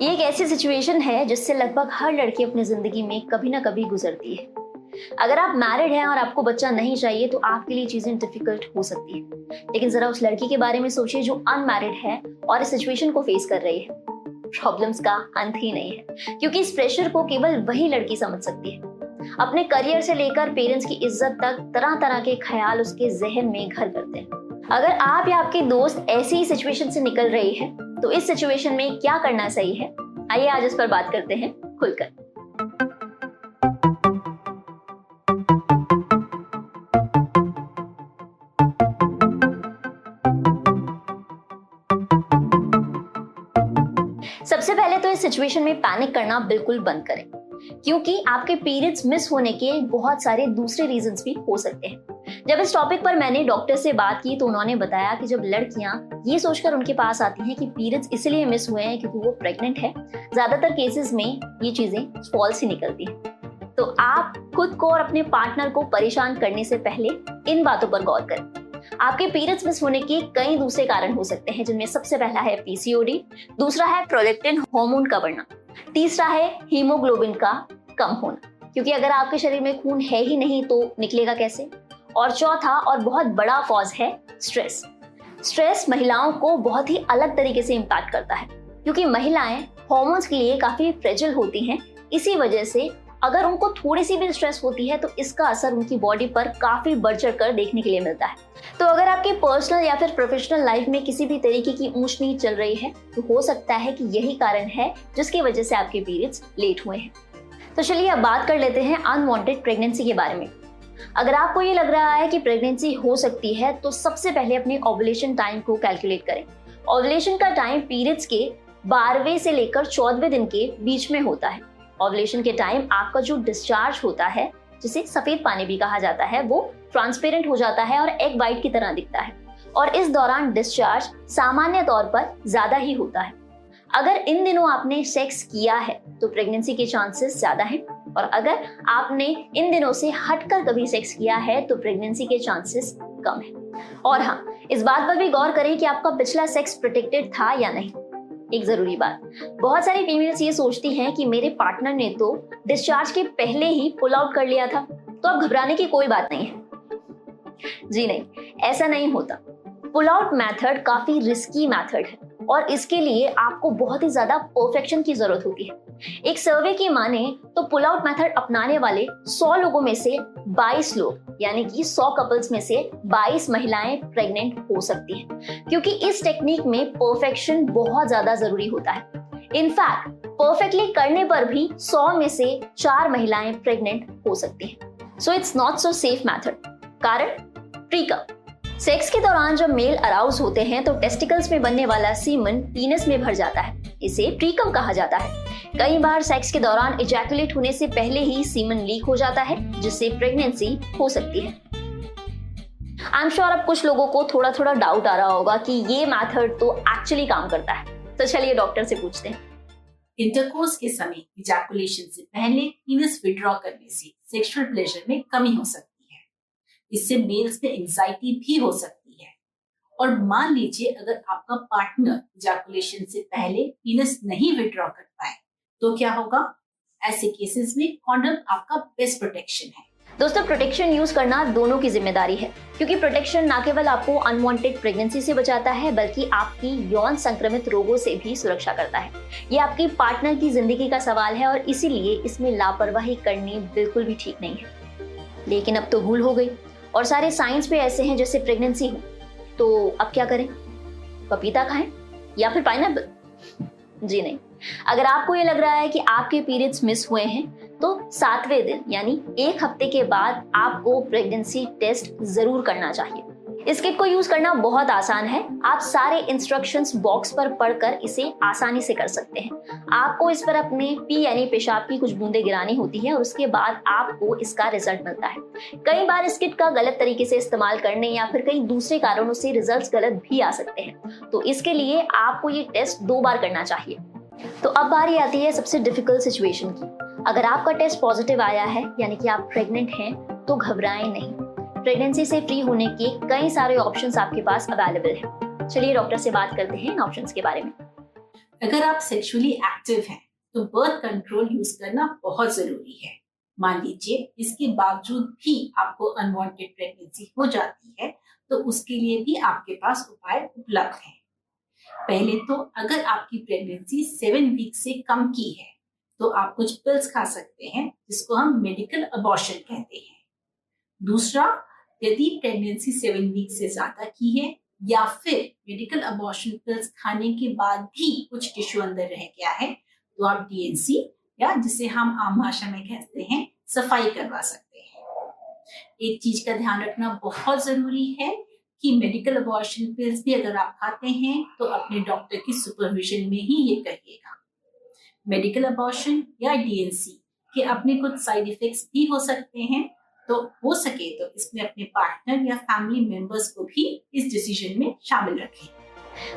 ये एक ऐसी सिचुएशन है जिससे लगभग हर लड़की अपनी ज़िंदगी में कभी ना कभी गुजरती है। अगर आप मैरिड हैं और आपको बच्चा नहीं चाहिए तो आपके लिए चीज़ें डिफ़िकल्ट हो सकती है। लेकिन जरा उस लड़की के बारे में सोचिए जो अनमैरिड है और इस सिचुएशन को फेस कर रही है। प्रॉब्लम्स का अंत ही नहीं है, क्योंकि इस प्रेशर को केवल वही लड़की समझ सकती है। अपने करियर से लेकर पेरेंट्स की इज़्ज़त तक तरह तरह के ख्याल उसके जहन में घर करते हैं। अगर आप या आपके दोस्त ऐसी ही सिचुएशन से निकल रही है तो इस सिचुएशन में क्या करना सही है? आइए आज इस पर बात करते हैं खुलकर। सबसे पहले तो इस सिचुएशन में पैनिक करना बिल्कुल बंद करें। क्योंकि आपके पीरियड्स मिस होने के बहुत सारे दूसरे रीजंस भी हो सकते हैं। जब इस टॉपिक पर मैंने डॉक्टर से बात की तो उन्होंने बताया कि जब लड़कियाँ ये सोचकर उनके पास आती हैं कि पीरियड्स इसलिए मिस हुए हैं क्योंकि वो प्रेग्नेंट है, ज़्यादातर केसेस में ये चीज़ें फॉल्स ही निकलती हैं। तो आप खुद को और अपने पार्टनर को परेशान करने से पहले इन बातों पर गौर करें। आपके पीरियड्स मिस होने के कई दूसरे कारण हो सकते हैं, जिनमें सबसे पहला है पीसीओडी दूसरा है प्रोलेक्टिन हार्मोन का बढ़ना। तीसरा है हीमोग्लोबिन का कम होना। क्योंकि अगर आपके शरीर में खून है ही नहीं तो निकलेगा कैसे? और चौथा और बहुत बड़ा कॉज है स्ट्रेस स्ट्रेस महिलाओं को बहुत ही अलग तरीके से इम्पैक्ट करता है। क्योंकि महिलाएँ हॉर्मोन्स के लिए काफ़ी फ्रेजल होती हैं, इसी वजह से अगर उनको थोड़ी सी भी स्ट्रेस होती है तो इसका असर उनकी बॉडी पर काफ़ी बढ़ चढ़ कर देखने के लिए मिलता है। तो अगर आपके पर्सनल या फिर प्रोफेशनल लाइफ में किसी भी तरीके की ऊंच नहीं चल रही है तो हो सकता है कि यही कारण है, जिसकी वजह से आपके पीरियड्स लेट हुए हैं। तो चलिए अब बात कर लेते हैं अनवांटेड प्रेगनेंसी के बारे में। अगर आपको ये लग रहा है कि प्रेगनेंसी हो सकती है तो सबसे पहले अपने ओवुलेशन टाइम को कैलकुलेट करें। ओवुलेशन का टाइम पीरियड्स के बारहवें से लेकर चौदहवें दिन के बीच में होता है। ओवुलेशन के टाइम आपका जो डिस्चार्ज होता है, जिसे सफ़ेद पानी भी कहा जाता है, वो ट्रांसपेरेंट हो जाता है और एग वाइट की तरह दिखता है। और इस दौरान डिस्चार्ज सामान्य तौर पर ज़्यादा ही होता है। अगर इन दिनों आपने सेक्स किया है तो प्रेगनेंसी के चांसेस ज़्यादा हैं। और अगर आपने इन दिनों से हटकर कभी सेक्स किया है तो प्रेगनेंसी के चांसेस कम है। और हाँ इस बात पर भी गौर करें कि आपका पिछला सेक्स प्रोटेक्टेड था या नहीं। एक ज़रूरी बात। बहुत सारी फीमेल्स ये सोचती हैं कि मेरे पार्टनर ने तो डिस्चार्ज के पहले ही पुल आउट कर लिया था। तो अब घबराने की कोई बात नहीं है। जी नहीं, ऐसा नहीं होता। पुल आउट मैथड काफ़ी रिस्की मैथड है और इसके लिए आपको बहुत ही ज़्यादा परफेक्शन की ज़रूरत होती है। एक सर्वे की माने तो पुल आउट मेथड अपनाने वाले 100 लोगों में से 22 लोग, यानी कि 100 कपल्स में से 22 महिलाएँ प्रेग्नेंट हो सकती हैं। क्योंकि इस टेक्निक में परफेक्शन बहुत ज़्यादा ज़रूरी होता है। इनफैक्ट परफेक्टली करने पर भी 100 में से चार महिलाएँ प्रेग्नेंट हो सकती हैं। So it's not so safe method कारण? प्रीकम सेक्स के दौरान जब मेल अराउज होते हैं तो टेस्टिकल्स में बनने वाला सीमन पीनस में भर जाता है। इसे प्रीकम कहा जाता है। कई बार सेक्स के दौरान इजैकुलेट होने से पहले ही सीमन लीक हो जाता है, जिससे प्रेगनेंसी हो सकती है। आई एम श्योर अब कुछ लोगों को थोड़ा थोड़ा डाउट आ रहा होगा कि ये मेथड तो एक्चुअली काम करता है। तो चलिए डॉक्टर से पूछते हैं। इंटरकोर्स के समय इजैकुलेशन से पहले पीनस विड्रॉ करने से सेक्सुअल प्लेजर में कमी हो सकती है। इससे मेल्स में एंजाइटी भी हो सकती है। और मान लीजिए अगर आपका पार्टनर इजैकुलेशन से पहले पीनस नहीं विड्रॉ कर पाए तो क्या होगा? ऐसे केसेस में कॉन्डम आपका बेस्ट प्रोटेक्शन है। दोस्तों प्रोटेक्शन यूज़ करना दोनों की ज़िम्मेदारी है, क्योंकि प्रोटेक्शन न केवल आपको अनवांटेड प्रेगनेंसी से बचाता है, बल्कि आपकी यौन संक्रमित रोगों से भी सुरक्षा करता है। ये आपकी पार्टनर की ज़िंदगी का सवाल है और इसीलिए इसमें लापरवाही करनी बिल्कुल भी ठीक नहीं है। लेकिन अब तो भूल हो गई, और सारे साइंस भी ऐसे हैं जैसे प्रेगनेंसी हो तो अब क्या करें? पपीता खाएँ या फिर पाइनएप्पल जी नहीं। अगर आपको ये लग रहा है कि आपके पीरियड्स मिस हुए हैं तो सातवें दिन, यानी एक हफ़्ते के बाद आपको प्रेगनेंसी टेस्ट ज़रूर करना चाहिए। इस किट को यूज़ करना बहुत आसान है। आप सारे इंस्ट्रक्शंस बॉक्स पर पढ़कर इसे आसानी से कर सकते हैं। आपको इस पर अपने पी यानी पेशाब की कुछ बूंदे गिरानी होती है और उसके बाद आपको इसका रिज़ल्ट मिलता है। कई बार इस किट का गलत तरीके से इस्तेमाल करने या फिर कई दूसरे कारणों से रिज़ल्ट गलत भी आ सकते हैं। तो इसके लिए आपको ये टेस्ट दो बार करना चाहिए। तो अब बारी आती है सबसे डिफ़िकल्ट सिचुएशन की। अगर आपका टेस्ट पॉजिटिव आया है, यानी कि आप प्रेग्नेंट हैं तो घबराएँ नहीं। प्रेगनेंसी से फ्री होने के कई सारे ऑप्शन आपके पास अवेलेबल हैं। चलिए डॉक्टर से बात करते हैं इन ऑप्शंस के बारे में। अगर आप सेक्सुअली एक्टिव हैं तो बर्थ कंट्रोल यूज़ करना बहुत ज़रूरी है। मान लीजिए, इसके बावजूद भी आपको अनवांटेड प्रेगनेंसी हो जाती है तो उसके लिए भी आपके पास उपाय उपलब्ध हैं। पहले तो अगर आपकी प्रेगनेंसी सेवन वीक से कम की है तो आप कुछ पिल्स खा सकते हैं, जिसको हम मेडिकल अबॉर्शन कहते हैं। दूसरा यदि प्रेगनेंसी सेवन वीक से ज़्यादा की है, या फिर मेडिकल अबॉर्शन पिल्स खाने के बाद भी कुछ टिश्यू अंदर रह गया है तो आप डीएनसी या जिसे हम आम भाषा में कहते हैं, सफ़ाई करवा सकते हैं। एक चीज़ का ध्यान रखना बहुत ज़रूरी है कि मेडिकल अबॉर्शन पिल्स भी अगर आप खाते हैं तो अपने डॉक्टर की सुपरविजन में ही ये करिएगा मेडिकल अबॉर्शन या डीएनसी के अपने कुछ साइड इफेक्ट्स भी हो सकते हैं तो हो सके तो इसमें अपने पार्टनर या फैमिली मेंबर्स को भी इस डिसीज़न में शामिल रखें।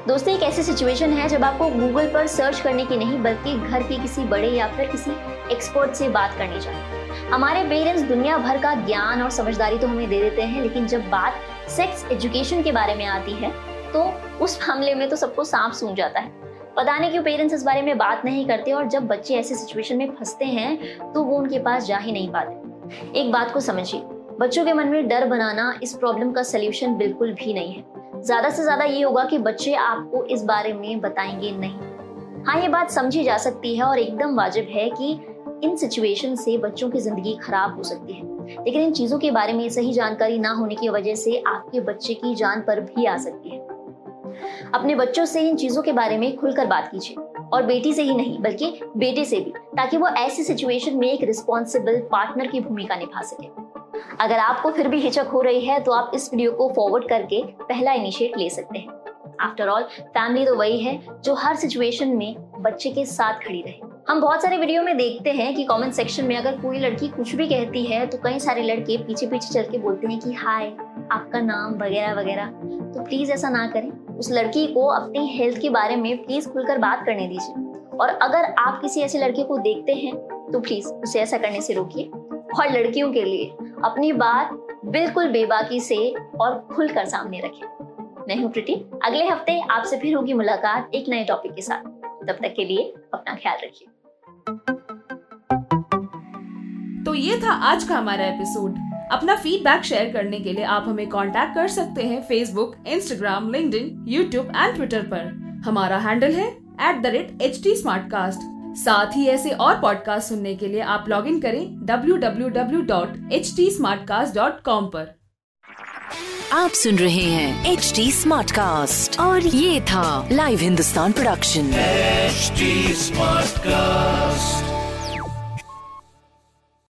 दोस्तों, एक ऐसी सिचुएशन है जब आपको गूगल पर सर्च करने की नहीं, बल्कि घर के किसी बड़े या फिर किसी एक्सपर्ट से बात करनी चाहिए। हमारे पेरेंट्स दुनिया भर का ज्ञान और समझदारी तो हमें दे देते हैं, लेकिन जब बात सेक्स एजुकेशन के बारे में आती है तो उस मामले में तो सबको सांप सूझ जाता है। पता नहीं क्यों पेरेंट्स इस बारे में बात नहीं करते और जब बच्चे ऐसे सिचुएशन में फंसते हैं तो वो उनके पास जा ही नहीं पाते। एक बात को समझिए, बच्चों के मन में डर बनाना इस प्रॉब्लम का सोल्यूशन बिल्कुल भी नहीं है। ज़्यादा से ज़्यादा ये होगा कि बच्चे आपको इस बारे में बताएँगे नहीं। हाँ ये बात समझी जा सकती है और एकदम वाजिब है कि इन सिचुएशन से बच्चों की ज़िंदगी खराब हो सकती है। लेकिन इन चीज़ों के बारे में सही जानकारी ना होने की वजह से आपके बच्चे की जान पर भी आ सकती है। अपने बच्चों से इन चीज़ों के बारे में खुलकर बात कीजिए। और बेटी से ही नहीं, बल्कि बेटे से भी, ताकि वो ऐसी सिचुएशन में एक रिस्पॉन्सिबल पार्टनर की भूमिका निभा सके। अगर आपको फिर भी हिचक हो रही है तो आप इस वीडियो को फॉरवर्ड करके पहला इनिशिएट ले सकते हैं। आफ्टर ऑल फैमिली तो वही है जो हर सिचुएशन में बच्चे के साथ खड़ी रहे। हम बहुत सारे वीडियो में देखते हैं कि कमेंट सेक्शन में अगर कोई लड़की कुछ भी कहती है तो कई सारे लड़के पीछे पीछे चल के बोलते हैं कि, हाय, आपका नाम वगैरह वगैरह तो प्लीज़ ऐसा ना करें। उस लड़की को अपनी हेल्थ के बारे में प्लीज़ खुलकर बात करने दीजिए। और अगर आप किसी ऐसे लड़के को देखते हैं तो प्लीज़ उसे ऐसा करने से रोकिए। और लड़कियों के लिए अपनी बात बिल्कुल बेबाकी से और खुलकर सामने रखें। मैं हूँ प्रीति। अगले हफ़्ते आपसे फिर होगी मुलाकात एक नए टॉपिक के साथ। तब तक के लिए अपना ख्याल रखिए। तो ये था आज का हमारा एपिसोड अपना फीडबैक शेयर करने के लिए आप हमें कांटेक्ट कर सकते हैं Facebook Instagram link YouTube and Twitter पर। हमारा हैंडल है at the rate H T साथ ही ऐसे और पॉडकास्ट सुनने के लिए आप लॉग इन करें W W W dot www.htsmartcast.com पर। आप सुन रहे हैं एच टी और ये था live Hindustan production smart cast